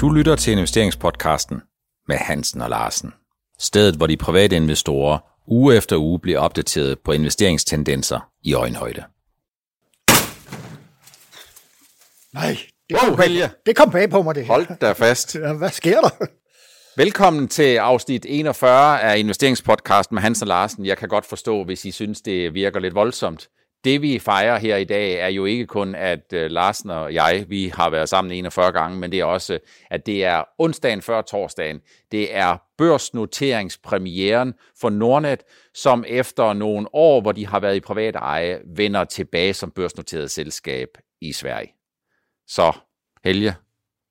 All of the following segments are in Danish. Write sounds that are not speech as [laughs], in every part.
Du lytter til investeringspodcasten med Hansen og Larsen. Stedet, hvor de private investorer uge efter uge bliver opdateret på investeringstendenser i øjenhøjde. Nej, det Wow, kom, bag, det kom bag på mig, det her. Hold da fast. Ja, Hvad sker der? Velkommen til afsnit 41 af investeringspodcasten med Hansen og Larsen. Jeg kan godt forstå, hvis I synes, det virker lidt voldsomt. Det vi fejrer her i dag er jo ikke kun, at uh, Larsen og jeg, vi har været sammen 41 gange, men det er også, at det er onsdagen før torsdagen. Det er børsnoteringspremieren for Nordnet, som efter nogle år, hvor de har været i privat eje, vender tilbage som børsnoteret selskab i Sverige. Så, Helge,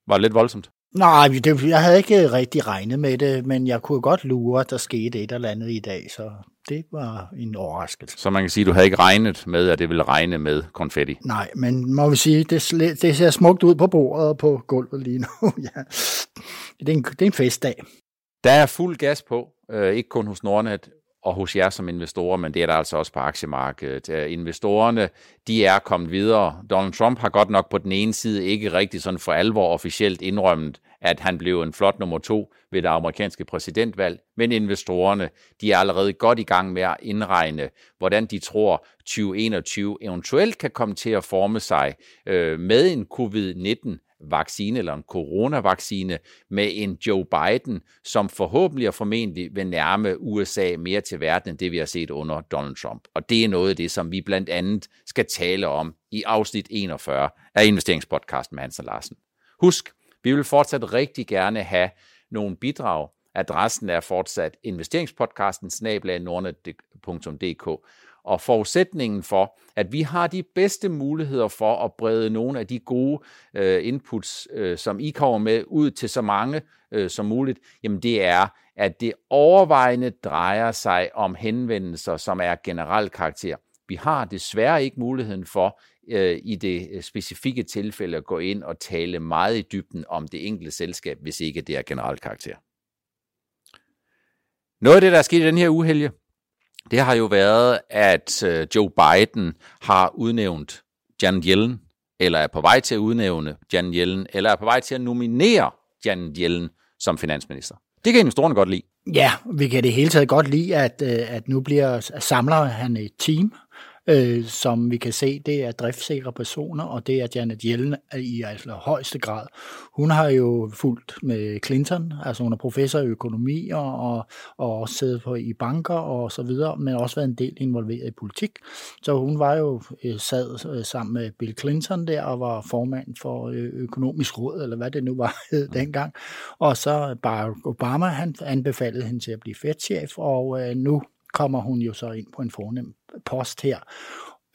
var det lidt voldsomt? Nej, det, jeg havde ikke rigtig regnet med det, men jeg kunne godt lure, at der skete et eller andet i dag, så det var en overraskelse. Så man kan sige, at du havde ikke regnet med, at det ville regne med konfetti. Nej, men må vi sige, det, det ser smukt ud på bordet og på gulvet lige nu. [laughs] ja. det, er en, det er en festdag. Der er fuld gas på, øh, ikke kun hos Nordnet og hos jer som investorer, men det er der altså også på aktiemarkedet. Øh, investorerne, de er kommet videre. Donald Trump har godt nok på den ene side ikke rigtig sådan for alvor officielt indrømmet, at han blev en flot nummer to ved det amerikanske præsidentvalg, men investorerne, de er allerede godt i gang med at indregne, hvordan de tror 2021 eventuelt kan komme til at forme sig øh, med en covid-19 vaccine eller en coronavaccine med en Joe Biden, som forhåbentlig og formentlig vil nærme USA mere til verden, end det vi har set under Donald Trump. Og det er noget af det, som vi blandt andet skal tale om i afsnit 41 af investeringspodcasten med Hansen Larsen. Husk, vi vil fortsat rigtig gerne have nogle bidrag. Adressen er fortsat investeringspodcasten snablag.nordnet.dk og forudsætningen for, at vi har de bedste muligheder for at brede nogle af de gode øh, inputs, øh, som I kommer med, ud til så mange øh, som muligt, jamen det er, at det overvejende drejer sig om henvendelser, som er generel karakter. Vi har desværre ikke muligheden for øh, i det øh, specifikke tilfælde at gå ind og tale meget i dybden om det enkelte selskab, hvis ikke det er generelt karakter. Noget af det, der er sket i den her uhelge, det har jo været, at øh, Joe Biden har udnævnt Janet Yellen, eller er på vej til at udnævne Janet Yellen, eller er på vej til at nominere Janet Yellen som finansminister. Det kan investorerne godt lide. Ja, vi kan det hele taget godt lide, at, øh, at nu bliver samler han et team, øh, som vi kan se, det er driftsikre personer, og det er Janet Yellen i altså højeste grad. Hun har jo fulgt med Clinton, altså hun er professor i økonomi og, og, og også siddet på i banker og så videre, men også været en del involveret i politik. Så hun var jo øh, sad øh, sammen med Bill Clinton der og var formand for øh, økonomisk råd, eller hvad det nu var [laughs] hed dengang. Og så Barack Obama, han anbefalede hende til at blive fedtchef, og øh, nu kommer hun jo så ind på en fornem post her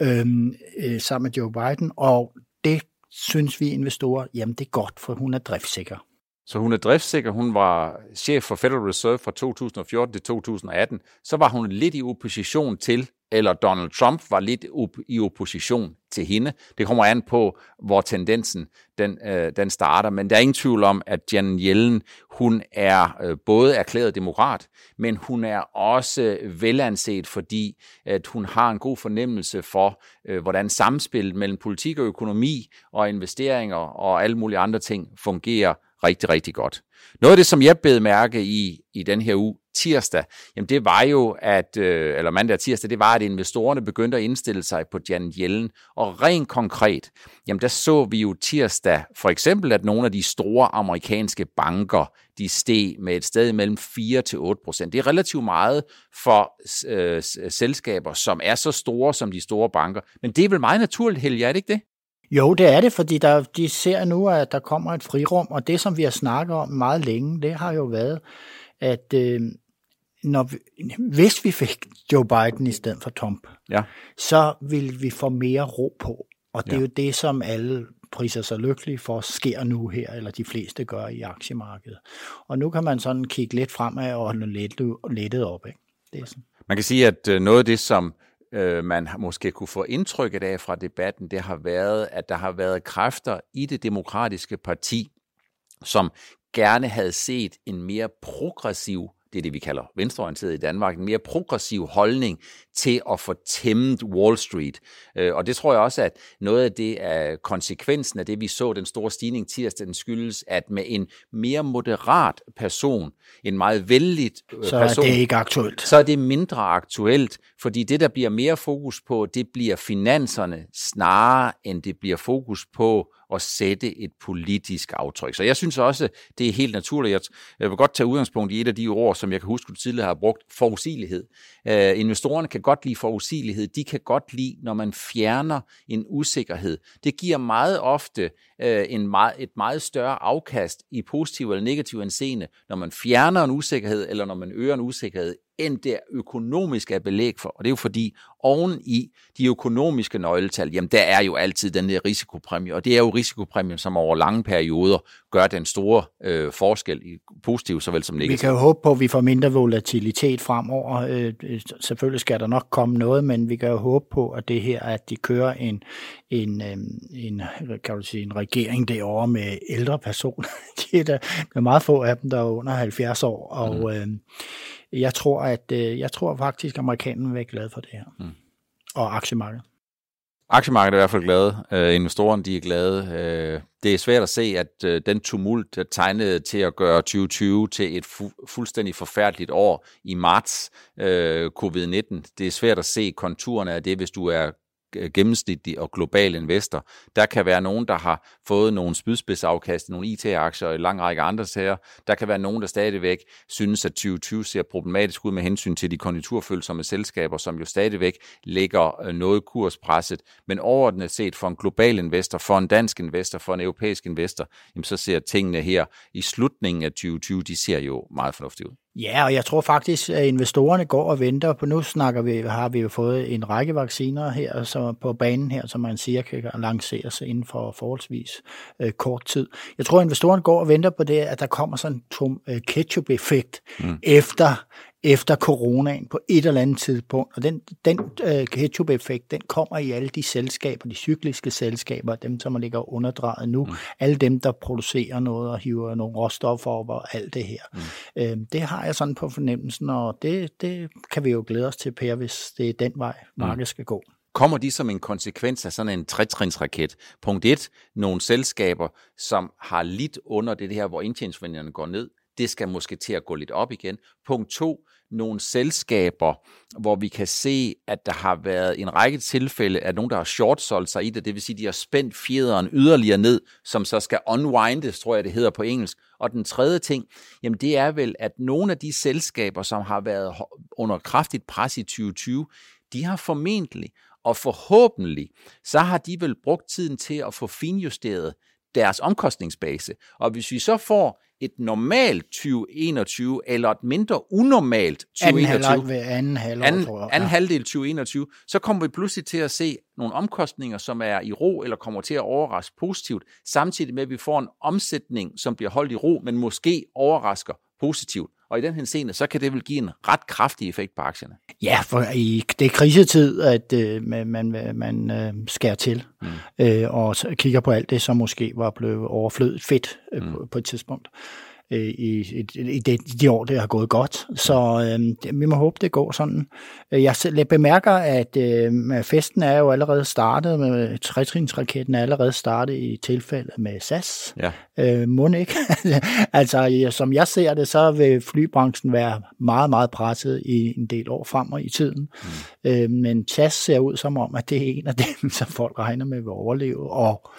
øhm, øh, sammen med Joe Biden, og det synes vi investorer, jamen det er godt, for hun er driftsikker. Så hun er driftsikker. Hun var chef for Federal Reserve fra 2014 til 2018. Så var hun lidt i opposition til, eller Donald Trump var lidt op- i opposition til hende. Det kommer an på, hvor tendensen den, øh, den starter. Men der er ingen tvivl om, at Janet Yellen, hun er øh, både erklæret demokrat, men hun er også velanset, fordi at hun har en god fornemmelse for, øh, hvordan samspillet mellem politik og økonomi og investeringer og alle mulige andre ting fungerer rigtig, rigtig godt. Noget af det, som jeg bed mærke i i den her uge, tirsdag, jamen det var jo, at, øh, eller mandag og tirsdag, det var, at investorerne begyndte at indstille sig på Janet Yellen. Og rent konkret, jamen der så vi jo tirsdag for eksempel, at nogle af de store amerikanske banker, de steg med et sted mellem 4 til 8 procent. Det er relativt meget for øh, selskaber, som er så store som de store banker. Men det er vel meget naturligt, Helge, er det ikke det? Jo, det er det, fordi der, de ser nu, at der kommer et frirum, og det, som vi har snakket om meget længe, det har jo været, at øh, når vi, hvis vi fik Joe Biden i stedet for Trump, Ja. så vil vi få mere ro på. Og det er Ja. jo det, som alle priser sig lykkelige for, sker nu her, eller de fleste gør i aktiemarkedet. Og nu kan man sådan kigge lidt fremad og holde lidt lettet op. Ikke? Det er sådan. Man kan sige, at øh, noget af det, som øh, man måske kunne få indtrykket af fra debatten, det har været, at der har været kræfter i det demokratiske parti, som gerne havde set en mere progressiv det er det, vi kalder venstreorienteret i Danmark, en mere progressiv holdning til at få tæmmet Wall Street. Øh, og det tror jeg også, at noget af det er konsekvensen af det, vi så den store stigning tirsdag, den skyldes, at med en mere moderat person, en meget vældig øh, så person, er det ikke aktuelt. Så er det mindre aktuelt, fordi det, der bliver mere fokus på, det bliver finanserne snarere, end det bliver fokus på at sætte et politisk aftryk. Så jeg synes også, det er helt naturligt. Jeg vil godt tage udgangspunkt i et af de ord, som jeg kan huske, du tidligere har brugt, forudsigelighed. Uh, investorerne kan godt lide forudsigelighed. De kan godt lide, når man fjerner en usikkerhed. Det giver meget ofte øh, en meget, et meget større afkast i positiv eller negativ anseende, når man fjerner en usikkerhed, eller når man øger en usikkerhed, end det økonomiske er belæg for. Og det er jo fordi, oven i de økonomiske nøgletal, jamen der er jo altid den der risikopræmie, og det er jo risikopræmien, som over lange perioder gør den store øh, forskel i positiv såvel som negativ. Vi kan jo håbe på, at vi får mindre volatilitet fremover. Øh, øh selvfølgelig skal der nok komme noget, men vi kan jo håbe på, at det her, at de kører en, en, øh, en, kan du sige, en regering derovre med ældre personer. [laughs] det er der, der er meget få af dem, der er under 70 år, og mm. øh, jeg tror, at øh, jeg tror faktisk, at amerikanerne vil være glade for det her. Mm. Og aktiemarkedet. Aktiemarkedet er i hvert fald glade. Uh, investorerne de er glade. Uh, det er svært at se, at uh, den tumult er tegnet til at gøre 2020 til et fu- fuldstændig forfærdeligt år i marts uh, covid-19. Det er svært at se konturerne af det, hvis du er gennemsnitlig og global investor. Der kan være nogen, der har fået nogle spydspidsafkast i nogle IT-aktier og en lang række andre sager. Der kan være nogen, der stadigvæk synes, at 2020 ser problematisk ud med hensyn til de konjunkturfølsomme selskaber, som jo stadigvæk ligger øh, noget kurspresset. Men overordnet set for en global investor, for en dansk investor, for en europæisk investor, jamen så ser tingene her i slutningen af 2020, de ser jo meget fornuftige ud. Ja, og jeg tror faktisk, at investorerne går og venter på, nu snakker vi, har vi jo fået en række vacciner her så på banen her, som man siger kan lanceres inden for forholdsvis øh, kort tid. Jeg tror, at investorerne går og venter på det, at der kommer sådan en tom øh, ketchup-effekt mm. efter efter coronaen på et eller andet tidspunkt. Og den, den uh, ketchup-effekt, den kommer i alle de selskaber, de cykliske selskaber, dem som ligger underdrejet nu, mm. alle dem, der producerer noget og hiver nogle råstoffer op og alt det her. Mm. Uh, det har jeg sådan på fornemmelsen, og det, det kan vi jo glæde os til, Per, hvis det er den vej, mm. markedet skal gå. Kommer de som en konsekvens af sådan en trætrinsraket? Punkt 1. Nogle selskaber, som har lidt under det her, hvor indtjeningsforventningerne går ned, det skal måske til at gå lidt op igen. Punkt to, nogle selskaber, hvor vi kan se, at der har været en række tilfælde af nogen, der har shortsolgt sig i det, det vil sige, de har spændt fjederen yderligere ned, som så skal unwindes, tror jeg det hedder på engelsk. Og den tredje ting, jamen det er vel, at nogle af de selskaber, som har været under kraftigt pres i 2020, de har formentlig og forhåbentlig, så har de vel brugt tiden til at få finjusteret deres omkostningsbase. Og hvis vi så får et normalt 2021 eller et mindre unormalt 2021, anden, anden, halvår, anden, tror jeg. anden halvdel 2021, så kommer vi pludselig til at se nogle omkostninger, som er i ro eller kommer til at overraske positivt, samtidig med at vi får en omsætning, som bliver holdt i ro, men måske overrasker positivt. Og i den her scene, så kan det vel give en ret kraftig effekt på aktierne. Ja, for i, det er krisetid, at øh, man, man, man øh, skærer til mm. øh, og kigger på alt det, som måske var blevet overflødet fedt øh, mm. på, på et tidspunkt øh, i, i, i de, de år, det har gået godt. Så øh, vi må håbe, det går sådan. Øh, jeg, bemærker, at øh, festen er jo allerede startet, med trætrinsraketten er allerede startet i tilfælde med SAS. Ja. Øh, må ikke? [laughs] altså, som jeg ser det, så vil flybranchen være meget, meget presset i en del år frem i tiden. Mm. Øh, men SAS ser ud som om, at det er en af dem, [laughs] som folk regner med vil overleve og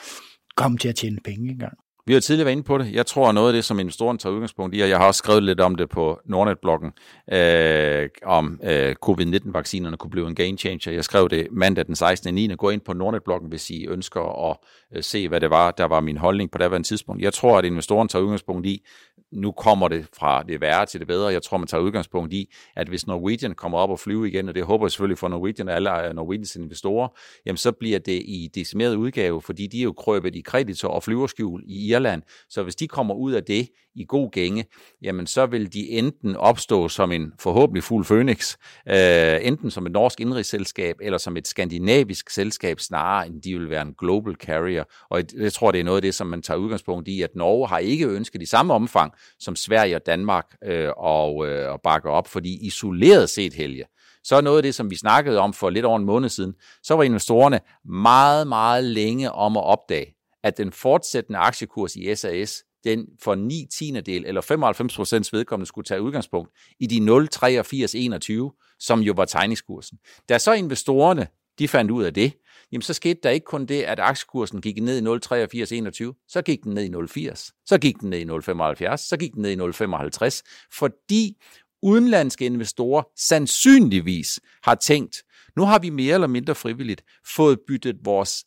komme til at tjene penge engang. Vi har tidligere været inde på det. Jeg tror, at noget af det, som investoren tager udgangspunkt i, og jeg har også skrevet lidt om det på Nordnet-bloggen, øh, om øh, covid-19-vaccinerne kunne blive en game changer. Jeg skrev det mandag den 16. 9. Gå ind på Nordnet-bloggen, hvis I ønsker at øh, se, hvad det var, der var min holdning på det tidspunkt. Jeg tror, at investoren tager udgangspunkt i, nu kommer det fra det værre til det bedre. Jeg tror, man tager udgangspunkt i, at hvis Norwegian kommer op og flyve igen, og det håber jeg selvfølgelig for Norwegian og alle øh, Norwegians investorer, jamen så bliver det i decimeret udgave, fordi de er jo krøbet i kreditor og flyverskjul i Irland. Så hvis de kommer ud af det i god gænge, jamen så vil de enten opstå som en forhåbentlig fuld Phoenix, øh, enten som et norsk indrigsselskab, eller som et skandinavisk selskab, snarere end de vil være en global carrier. Og jeg tror, det er noget af det, som man tager udgangspunkt i, at Norge har ikke ønsket i samme omfang som Sverige og Danmark øh, og, øh, og bakke op, fordi isoleret set, Helge, så er noget af det, som vi snakkede om for lidt over en måned siden, så var investorerne meget, meget længe om at opdage, at den fortsættende aktiekurs i SAS, den for 9 tiendedel eller 95 procents vedkommende skulle tage udgangspunkt i de 0,8321, som jo var tegningskursen. Da så investorerne de fandt ud af det, jamen så skete der ikke kun det, at aktiekursen gik ned i 0,8321, så gik den ned i 0,80, så gik den ned i 0,75, så gik den ned i 0,55, fordi udenlandske investorer sandsynligvis har tænkt, nu har vi mere eller mindre frivilligt fået byttet vores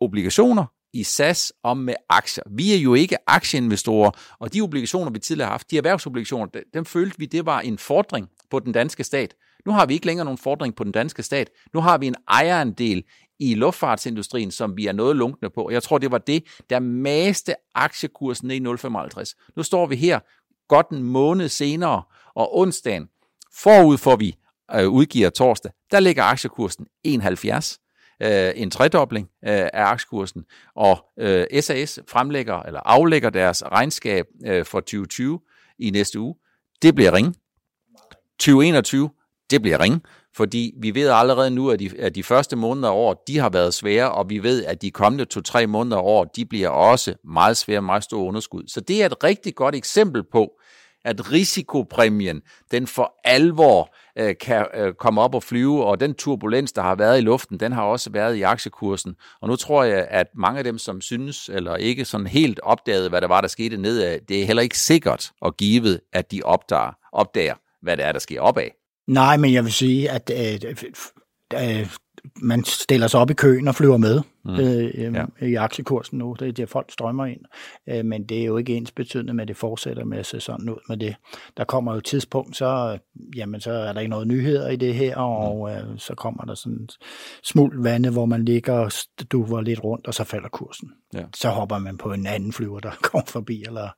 obligationer i SAS om med aktier. Vi er jo ikke aktieinvestorer, og de obligationer, vi tidligere har haft, de erhvervsobligationer, dem følte vi, det var en fordring på den danske stat. Nu har vi ikke længere nogen fordring på den danske stat. Nu har vi en ejerandel i luftfartsindustrien, som vi er noget lunkne på. Jeg tror, det var det, der maste aktiekursen ned i 0,55. Nu står vi her godt en måned senere, og onsdagen, forud for vi øh, udgiver torsdag, der ligger aktiekursen 1,70 øh, en tredobling øh, af aktiekursen, og øh, SAS fremlægger eller aflægger deres regnskab øh, for 2020 i næste uge. Det bliver ring. 2021, det bliver ring, fordi vi ved allerede nu, at de, at de første måneder af år, de har været svære, og vi ved, at de kommende to-tre måneder af år, de bliver også meget svære, meget store underskud. Så det er et rigtig godt eksempel på, at risikopræmien, den for alvor øh, kan øh, komme op og flyve, og den turbulens, der har været i luften, den har også været i aktiekursen. Og nu tror jeg, at mange af dem, som synes, eller ikke sådan helt opdagede, hvad der var, der skete nedad, det er heller ikke sikkert og givet, at de opdager, opdager hvad det er, der sker opad. Nej, men jeg vil sige, at øh, øh, man stiller sig op i køen og flyver med mm. øh, ja. i aktiekursen nu. Det er det, folk strømmer ind. Øh, men det er jo ikke ens betydende med, at det fortsætter med at se sådan ud med det. Der kommer jo et tidspunkt, så, jamen, så er der ikke noget nyheder i det her, og mm. øh, så kommer der sådan smuld vande, hvor man ligger og duver lidt rundt, og så falder kursen. Ja. Så hopper man på en anden flyver, der [laughs] kommer forbi, eller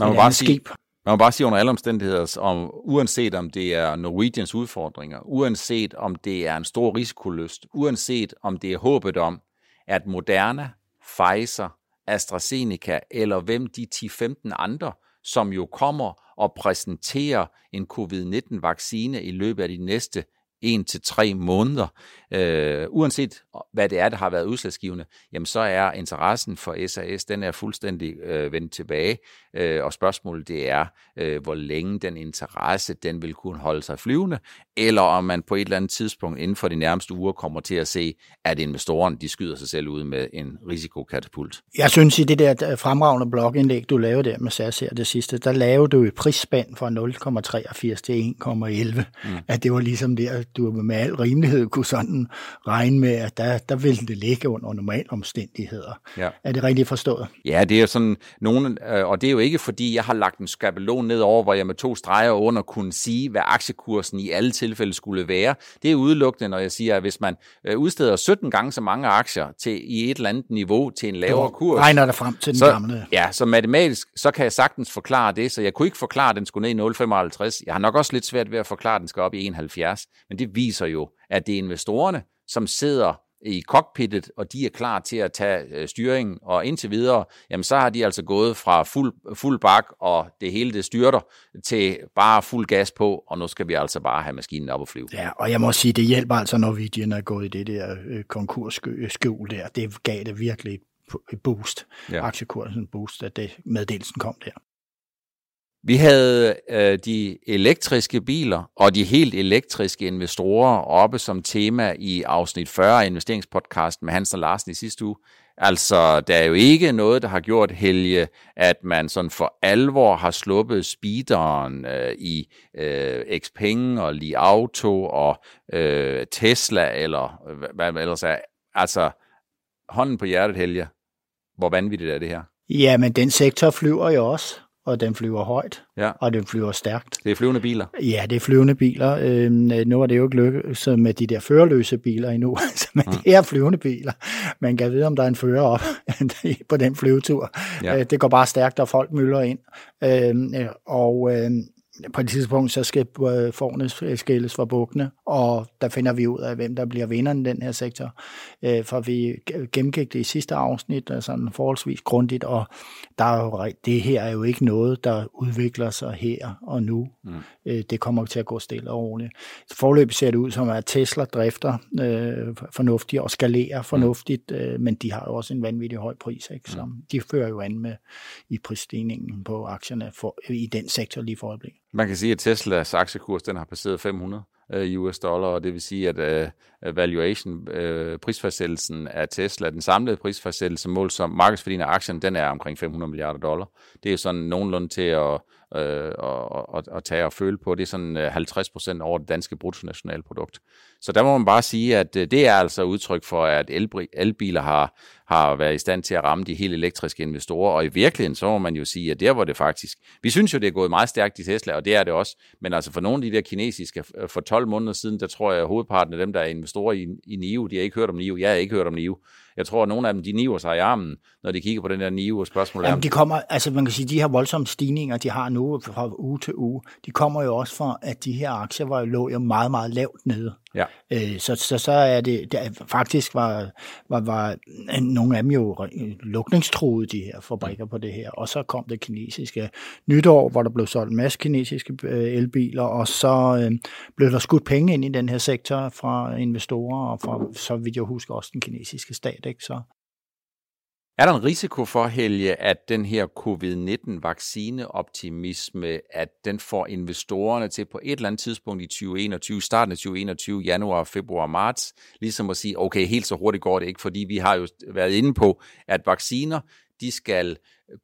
man må bare sige, skib. Man må bare sige under alle omstændigheder, om, uanset om det er Norwegians udfordringer, uanset om det er en stor risikolyst, uanset om det er håbet om, at Moderna, Pfizer, AstraZeneca eller hvem de 10-15 andre, som jo kommer og præsenterer en covid-19-vaccine i løbet af de næste en til tre måneder, øh, uanset hvad det er, der har været udslagsgivende, jamen så er interessen for SAS, den er fuldstændig øh, vendt tilbage, øh, og spørgsmålet det er, øh, hvor længe den interesse, den vil kunne holde sig flyvende, eller om man på et eller andet tidspunkt inden for de nærmeste uger kommer til at se, at investoren, de skyder sig selv ud med en risikokatapult. Jeg synes i det der fremragende blogindlæg, du lavede der med SAS her det sidste, der lavede du et prisspand fra 0,83 til 1,11, mm. at det var ligesom der, du med al rimelighed kunne sådan regne med, at der, der ville det ligge under normale omstændigheder. Ja. Er det rigtigt forstået? Ja, det er sådan nogen, øh, og det er jo ikke fordi, jeg har lagt en skabelon ned over, hvor jeg med to streger under kunne sige, hvad aktiekursen i alle tilfælde skulle være. Det er udelukkende, når jeg siger, at hvis man øh, udsteder 17 gange så mange aktier til, i et eller andet niveau til en lavere kurs, regner det frem til den så, gamle. Ja, så matematisk, så kan jeg sagtens forklare det, så jeg kunne ikke forklare, at den skulle ned i 0,55. Jeg har nok også lidt svært ved at forklare, at den skal op i 1,70, men det viser jo, at det er investorerne, som sidder i cockpittet, og de er klar til at tage øh, styringen, og indtil videre, jamen så har de altså gået fra fuld, fuld bak, og det hele det styrter, til bare fuld gas på, og nu skal vi altså bare have maskinen op og flyve. Ja, og jeg må sige, det hjælper altså, når vi er gået i det der øh, konkursskjul der. Det gav det virkelig et boost, ja. aktiekursen boost, at det meddelelsen kom der. Vi havde øh, de elektriske biler og de helt elektriske investorer oppe som tema i afsnit 40 af investeringspodcasten med Hans og Larsen i sidste uge. Altså, der er jo ikke noget, der har gjort Helge, at man sådan for alvor har sluppet speederen øh, i øh, Xpeng og Li Auto og øh, Tesla, eller øh, hvad man ellers er. Altså, hånden på hjertet, Helge. Hvor vanvittigt er det her? Ja, men den sektor flyver jo også og den flyver højt, ja. og den flyver stærkt. Det er flyvende biler? Ja, det er flyvende biler. Øhm, nu er det jo ikke lykkedes med de der førerløse biler endnu, [laughs] med mm. det er flyvende biler. Man kan vide, om der er en fører op [laughs] på den flyvetur. Ja. Øh, det går bare stærkt, og folk mylder ind. Øhm, og øhm, på et tidspunkt, så skal øh, forne skilles fra bukkene, og der finder vi ud af, hvem der bliver vinderen i den her sektor. Øh, for vi gennemgik det i sidste afsnit, sådan forholdsvis grundigt, og der er jo, det her er jo ikke noget, der udvikler sig her og nu. Mm. Øh, det kommer til at gå stille og roligt. Forløb ser det ud som, at Tesla drifter øh, fornuftigt og skalerer fornuftigt, mm. øh, men de har jo også en vanvittig høj pris, ikke? så mm. de fører jo an med i prisstigningen på aktierne for, i den sektor lige for øjeblikket. Man kan sige, at Teslas aktiekurs den har passeret 500 øh, US dollar, og det vil sige, at øh, valuation, øh, prisfastsættelsen af Tesla, den samlede prisfastsættelse mål som markedsværdien af aktien, den er omkring 500 milliarder dollar. Det er sådan nogenlunde til at, øh, at, at, at tage og føle på. Det er sådan øh, 50 procent over det danske bruttonationalprodukt. Så der må man bare sige, at øh, det er altså udtryk for, at elbiler har, har været i stand til at ramme de helt elektriske investorer, og i virkeligheden så må man jo sige, at der hvor det faktisk, vi synes jo, det er gået meget stærkt i Tesla, og det er det også, men altså for nogle af de der kinesiske, øh, for 12 måneder siden, der tror jeg, at hovedparten af dem, der er investorer i, i NIO, de har ikke hørt om NIO, jeg har ikke hørt om NIO, jeg tror, at nogle af dem, de niver sig i armen, når de kigger på den der nive og spørgsmål. Jamen, de kommer, altså man kan sige, de her voldsomme stigninger, de har nu fra uge til uge, de kommer jo også fra, at de her aktier var, lå jo meget, meget lavt nede. Ja. Øh, så, så, så er det, det faktisk var, var, var nogle af dem jo lukningstroede, de her fabrikker på det her. Og så kom det kinesiske nytår, hvor der blev solgt en masse kinesiske øh, elbiler, og så øh, blev der skudt penge ind i den her sektor fra investorer, og fra, så vidt jeg husker, også den kinesiske stat. Ikke? Så, er der en risiko for, Helge, at den her covid-19-vaccineoptimisme, at den får investorerne til på et eller andet tidspunkt i 2021, starten af 2021, januar, februar, marts, ligesom at sige, okay, helt så hurtigt går det ikke, fordi vi har jo været inde på, at vacciner, de skal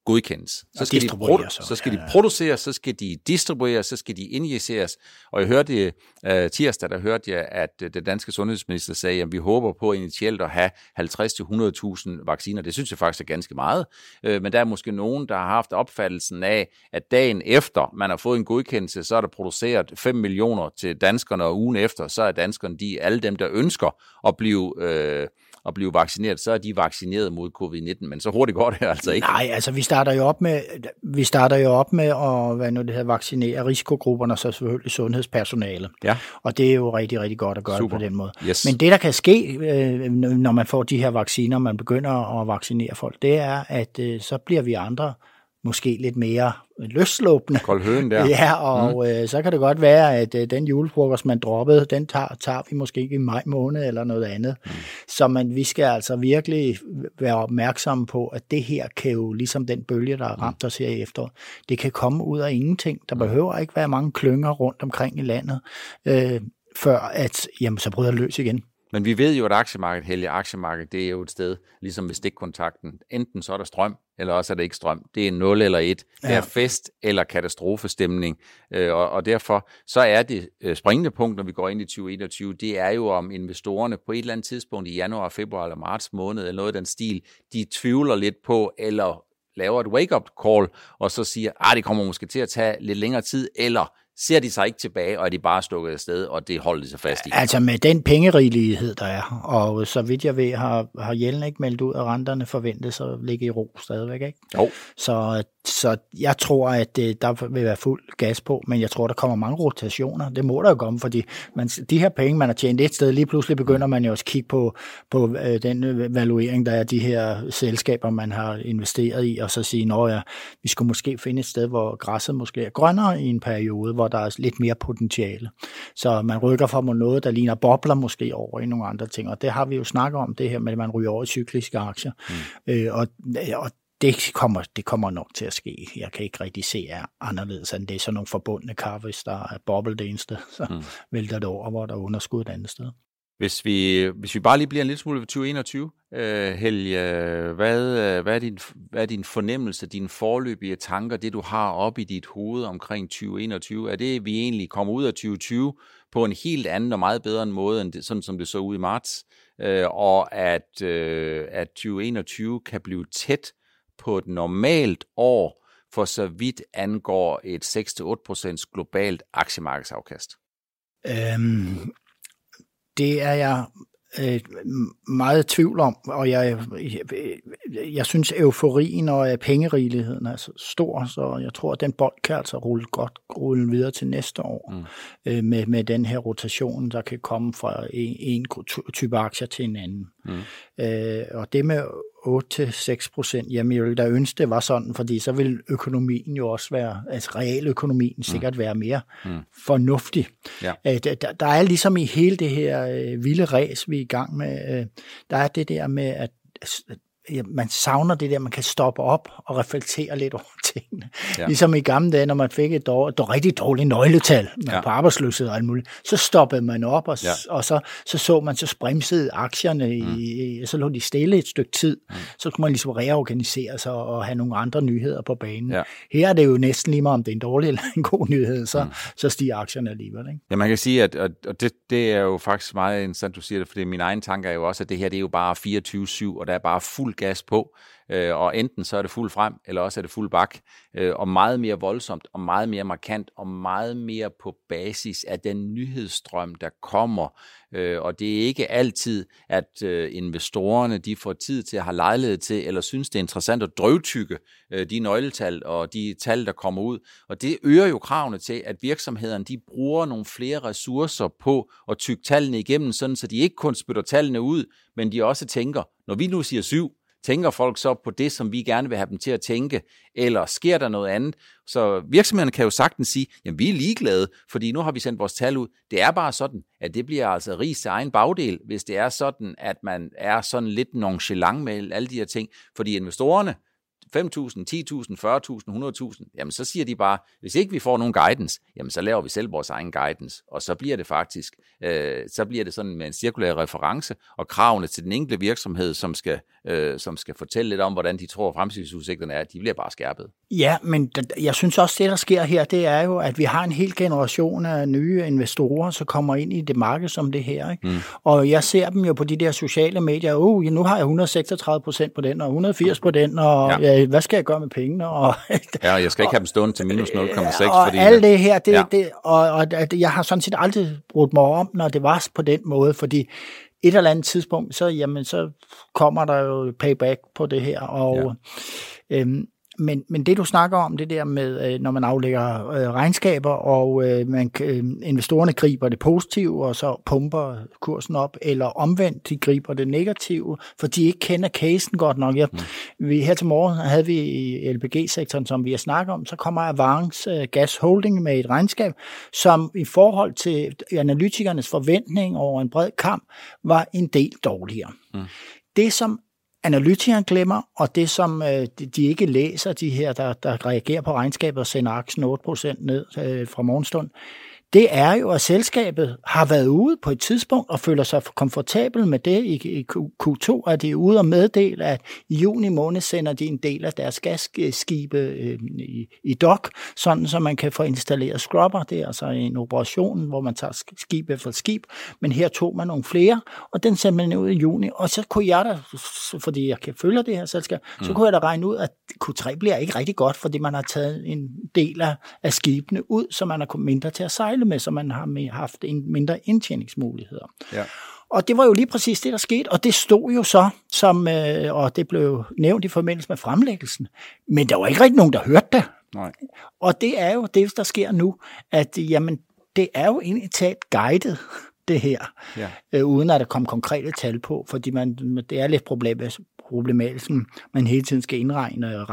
godkendes. Så skal, de, produ- så. så skal ja. de produceres, så skal de distribueres, så skal de injiceres. Og jeg hørte uh, tirsdag, der hørte jeg, at uh, den danske sundhedsminister sagde, at vi håber på initielt at have 50-100.000 vacciner. Det synes jeg faktisk er ganske meget. Uh, men der er måske nogen, der har haft opfattelsen af, at dagen efter man har fået en godkendelse, så er der produceret 5 millioner til danskerne, og ugen efter, så er danskerne de alle dem, der ønsker at blive... Uh, at blive vaccineret, så er de vaccineret mod covid-19, men så hurtigt går det altså ikke. Nej, altså vi starter jo op med, vi starter jo op med at hvad nu det hedder, vaccinere risikogrupperne, så selvfølgelig sundhedspersonale. Ja. Og det er jo rigtig, rigtig godt at gøre Super. det på den måde. Yes. Men det, der kan ske, øh, når man får de her vacciner, man begynder at vaccinere folk, det er, at øh, så bliver vi andre måske lidt mere løsslåbende. Kold høen der. [laughs] Ja, og mm. øh, så kan det godt være, at øh, den julefrokost, man droppede, den tager, tager vi måske ikke i maj måned eller noget andet. Mm. Så man, vi skal altså virkelig være opmærksomme på, at det her kan jo, ligesom den bølge, der har mm. ramt os her i efteråret, det kan komme ud af ingenting. Der mm. behøver ikke være mange klynger rundt omkring i landet, øh, før at, jamen, så bryder det løs igen. Men vi ved jo, at aktiemarkedet, helge aktiemarkedet, det er jo et sted, ligesom med stikkontakten. Enten så er der strøm, eller også er der ikke strøm. Det er 0 eller 1. Ja. Det er fest eller katastrofestemning. Øh, og, og derfor så er det øh, springende punkt, når vi går ind i 2021, det er jo om investorerne på et eller andet tidspunkt i januar, februar eller marts måned, eller noget af den stil, de tvivler lidt på, eller laver et wake-up call, og så siger, at ah, det kommer måske til at tage lidt længere tid, eller ser de sig ikke tilbage, og er de bare stukket afsted, og det holder de sig fast i. Altså med den pengerigelighed, der er, og så vidt jeg ved, har, har Jellen ikke meldt ud, at renterne forventes at ligge i ro stadigvæk, ikke? Jo. Så, så jeg tror, at det, øh, der vil være fuld gas på, men jeg tror, der kommer mange rotationer. Det må der jo komme, fordi man, de her penge, man har tjent et sted, lige pludselig begynder man jo også at kigge på, på øh, den øh, valuering, der er de her selskaber, man har investeret i, og så sige, at ja, vi skulle måske finde et sted, hvor græsset måske er grønnere i en periode, hvor der er lidt mere potentiale. Så man rykker fra noget, der ligner bobler måske over i nogle andre ting, og det har vi jo snakket om, det her med, at man ryger over i cykliske aktier. Mm. Øh, og, og det kommer, det kommer nok til at ske. Jeg kan ikke rigtig se er anderledes end det er sådan nogle forbundne kar, hvis der er boble det ene sted, så mm. vælter det over, hvor der er underskud et andet sted. Hvis vi, hvis vi bare lige bliver en lille smule ved 2021, øh, Helge, hvad, hvad, er din, hvad er din fornemmelse, dine forløbige tanker, det du har op i dit hoved omkring 2021? Er det, vi egentlig kommer ud af 2020 på en helt anden og meget bedre måde, end det, sådan som det så ud i marts? Øh, og at, øh, at 2021 kan blive tæt på et normalt år, for så vidt angår et 6-8% globalt aktiemarkedsafkast? Øhm, det er jeg øh, meget tvivl om, og jeg, jeg, jeg synes, euforien og pengerigeligheden er så stor, så jeg tror, at den bold kan altså rulle godt rulle videre til næste år mm. øh, med, med den her rotation, der kan komme fra en, en type aktier til en anden. Mm. Øh, og det med 8-6 procent, jamen jeg ville da ønske, det var sådan, fordi så vil økonomien jo også være, altså realøkonomien mm. sikkert være mere mm. fornuftig. Ja. Øh, der, der er ligesom i hele det her øh, vilde ræs, vi er i gang med, øh, der er det der med, at man savner det der, man kan stoppe op og reflektere lidt over [laughs] tingene. Ja. Ligesom i gamle dage, når man fik et, dår, et rigtig dårligt nøgletal ja. på arbejdsløshed og alt muligt, så stoppede man op, og, ja. og så, så så man, så sprimsede aktierne, mm. i, så lå de stille et stykke tid. Mm. Så kunne man ligesom reorganisere sig og have nogle andre nyheder på banen. Ja. Her er det jo næsten lige meget, om det er en dårlig [laughs] eller en god nyhed, så, mm. så stiger aktierne alligevel. Ikke? Ja, man kan sige, at og det, det er jo faktisk meget interessant, du siger det, fordi min egen tanke er jo også, at det her det er jo bare 24-7, og der er bare fuld gas på, øh, og enten så er det fuld frem, eller også er det fuld bak, øh, og meget mere voldsomt, og meget mere markant, og meget mere på basis af den nyhedsstrøm, der kommer. Øh, og det er ikke altid, at øh, investorerne de får tid til at have lejlighed til, eller synes det er interessant at drøvtykke øh, de nøgletal og de tal, der kommer ud. Og det øger jo kravene til, at virksomhederne de bruger nogle flere ressourcer på at tykke tallene igennem, sådan så de ikke kun spytter tallene ud, men de også tænker, når vi nu siger syv, Tænker folk så på det, som vi gerne vil have dem til at tænke, eller sker der noget andet? Så virksomhederne kan jo sagtens sige, jamen vi er ligeglade, fordi nu har vi sendt vores tal ud. Det er bare sådan, at det bliver altså rigs til egen bagdel, hvis det er sådan, at man er sådan lidt nonchalant med alle de her ting. Fordi investorerne, 5.000, 10.000, 40.000, 100.000, jamen så siger de bare, hvis ikke vi får nogen guidance, jamen så laver vi selv vores egen guidance, og så bliver det faktisk, øh, så bliver det sådan med en cirkulær reference, og kravene til den enkelte virksomhed, som skal, øh, som skal fortælle lidt om, hvordan de tror fremtidsudsigterne er, de bliver bare skærpet. Ja, men jeg synes også, det der sker her, det er jo, at vi har en hel generation af nye investorer, som kommer ind i det marked som det her. Ikke? Mm. Og jeg ser dem jo på de der sociale medier, oh, nu har jeg 136 procent på den, og 180 på den, og ja. Ja, hvad skal jeg gøre med pengene? Og, [laughs] ja, jeg skal ikke have dem stående til minus 0,6. Og fordi alt det her, det, ja. det, og, og jeg har sådan set aldrig brugt mig om, når det var på den måde, fordi et eller andet tidspunkt, så, jamen, så kommer der jo payback på det her, og ja. øhm, men, men det du snakker om, det der med, øh, når man aflægger øh, regnskaber, og øh, man, øh, investorerne griber det positive, og så pumper kursen op, eller omvendt, de griber det negative, for de ikke kender casen godt nok. Ja, mm. vi, her til morgen havde vi i LPG-sektoren, som vi har snakket om, så kommer Avance øh, Gas Holding med et regnskab, som i forhold til analytikernes forventning over en bred kamp, var en del dårligere. Mm. Det, som analytikeren glemmer, og det som øh, de ikke læser, de her, der, der reagerer på regnskabet og sender aktien 8% ned øh, fra morgenstund, det er jo, at selskabet har været ude på et tidspunkt og føler sig komfortabel med det i Q2, at de er ude og meddele, at i juni måned sender de en del af deres gasskibe øh, i, i dok, sådan så man kan få installeret scrubber. Det er altså en operation, hvor man tager skib efter skib, men her tog man nogle flere, og den sender man ud i juni, og så kunne jeg da, fordi jeg kan følge det her selskab, mm. så kunne jeg da regne ud, at Q3 bliver ikke rigtig godt, fordi man har taget en del af, af skibene ud, så man har mindre til at sejle sejle med, så man har haft en mindre indtjeningsmuligheder. Ja. Og det var jo lige præcis det, der skete, og det stod jo så, som, øh, og det blev nævnt i forbindelse med fremlæggelsen. Men der var ikke rigtig nogen, der hørte det. Nej. Og det er jo det, der sker nu, at jamen, det er jo egentlig talt guidet, det her, ja. øh, uden at der kom konkrete tal på, fordi man, det er lidt problematisk, man hele tiden skal indregne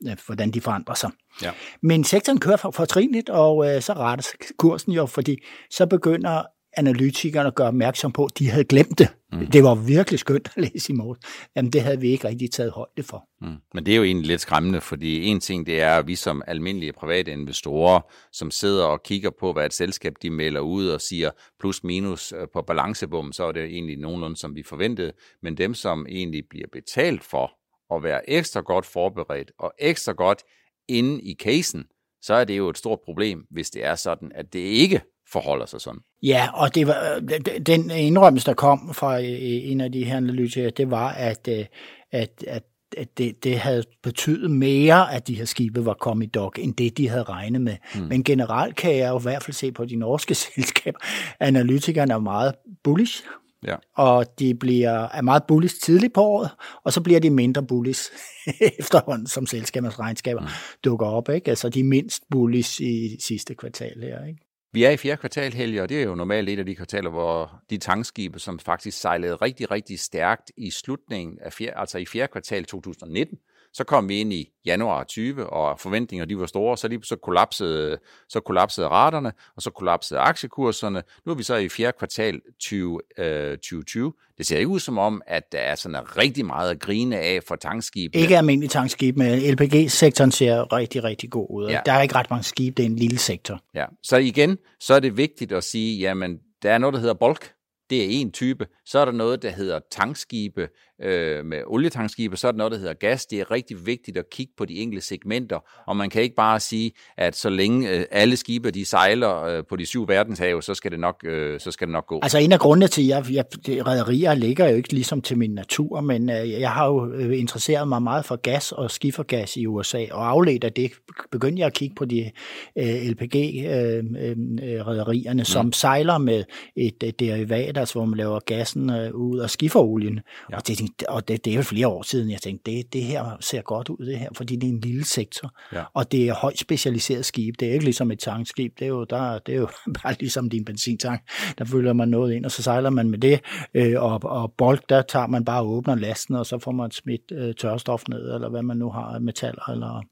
raterne hvordan de forandrer sig. Ja. Men sektoren kører for, fortrinligt, og øh, så retter kursen jo, fordi så begynder analytikerne at gøre opmærksom på, at de havde glemt det. Mm. Det var virkelig skønt at læse i morgen. Jamen, det havde vi ikke rigtig taget højde for. Mm. Men det er jo egentlig lidt skræmmende, fordi en ting det er, at vi som almindelige private investorer, som sidder og kigger på, hvad et selskab de melder ud og siger plus minus øh, på balancebom, så er det egentlig nogenlunde, som vi forventede. Men dem, som egentlig bliver betalt for at være ekstra godt forberedt og ekstra godt inde i casen, så er det jo et stort problem, hvis det er sådan, at det ikke forholder sig sådan. Ja, og det var, den indrømmelse, der kom fra en af de her analytikere, det var, at, øh, at, at at det, det havde betydet mere, at de her skibe var kommet i dok, end det, de havde regnet med. Mm. Men generelt kan jeg jo i hvert fald se på de norske [laughs] selskaber, analytikerne er meget bullish Ja. Og de bliver, er meget bullish tidligt på året, og så bliver de mindre bullish [laughs] efterhånden, som selskabers regnskaber mm. dukker op. Ikke? Altså de er mindst bullish i sidste kvartal her. Ikke? Vi er i fjerde kvartal, Helge, og det er jo normalt et af de kvartaler, hvor de tankskibe, som faktisk sejlede rigtig, rigtig stærkt i slutningen af fjerde, altså i fjerde kvartal 2019, så kom vi ind i januar 20, og forventninger de var store, så lige så kollapsede, så kollapsede raterne, og så kollapsede aktiekurserne. Nu er vi så i fjerde kvartal 20, øh, 2020. Det ser ikke ud som om, at der er sådan rigtig meget at grine af for tankskib. Ikke almindelig tankskib, men LPG-sektoren ser rigtig, rigtig god ud. Ja. Der er ikke ret mange skibe, det er en lille sektor. Ja, så igen, så er det vigtigt at sige, jamen, der er noget, der hedder bulk, det er en type. Så er der noget, der hedder tankskibe, øh, med olietankskibe, så er der noget, der hedder gas. Det er rigtig vigtigt at kigge på de enkelte segmenter, og man kan ikke bare sige, at så længe øh, alle skibe de sejler øh, på de syv verdenshave, så skal det nok, øh, så skal det nok gå. Altså en af grundene til, at jeg, jeg, rædderier ligger jo ikke ligesom til min natur, men øh, jeg har jo øh, interesseret mig meget for gas og skifergas i USA, og afledt af det begyndte jeg at kigge på de øh, LPG-rædderierne, øh, øh, mm. som sejler med et, et derivat, altså hvor man laver gassen øh, ud af skiferolien. Ja. Og det og det, det er jo flere år siden, jeg tænkte, det, det her ser godt ud, det her, fordi det er en lille sektor, ja. og det er højt specialiseret skib. Det er ikke ligesom et tankskib, det er jo, der, det er jo [laughs] bare ligesom din benzintank. Der følger man noget ind, og så sejler man med det, øh, og, og bold, der tager man bare og åbner lasten, og så får man smidt øh, tørstof ned, eller hvad man nu har, metaller. Eller...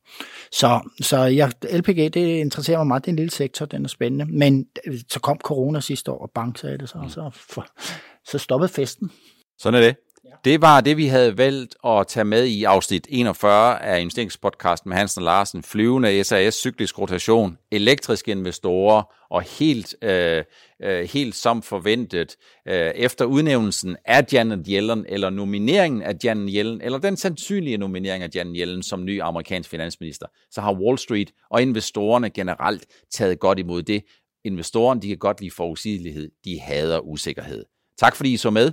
Så, så jeg, LPG, det interesserer mig meget, det er en lille sektor, den er spændende, men øh, så kom corona sidste år, og bank sagde det så, mm. så, for, så stoppede festen. Sådan er det. Det var det, vi havde valgt at tage med i afsnit 41 af investeringspodcasten med Hansen og Larsen. Flyvende SAS, cyklisk rotation, elektriske investorer og helt, øh, øh, helt som forventet øh, efter udnævnelsen af Janet Yellen, eller nomineringen af Janet Yellen, eller den sandsynlige nominering af Janet Yellen som ny amerikansk finansminister, så har Wall Street og investorerne generelt taget godt imod det. Investorerne de kan godt lide forudsigelighed, de hader usikkerhed. Tak fordi I så med.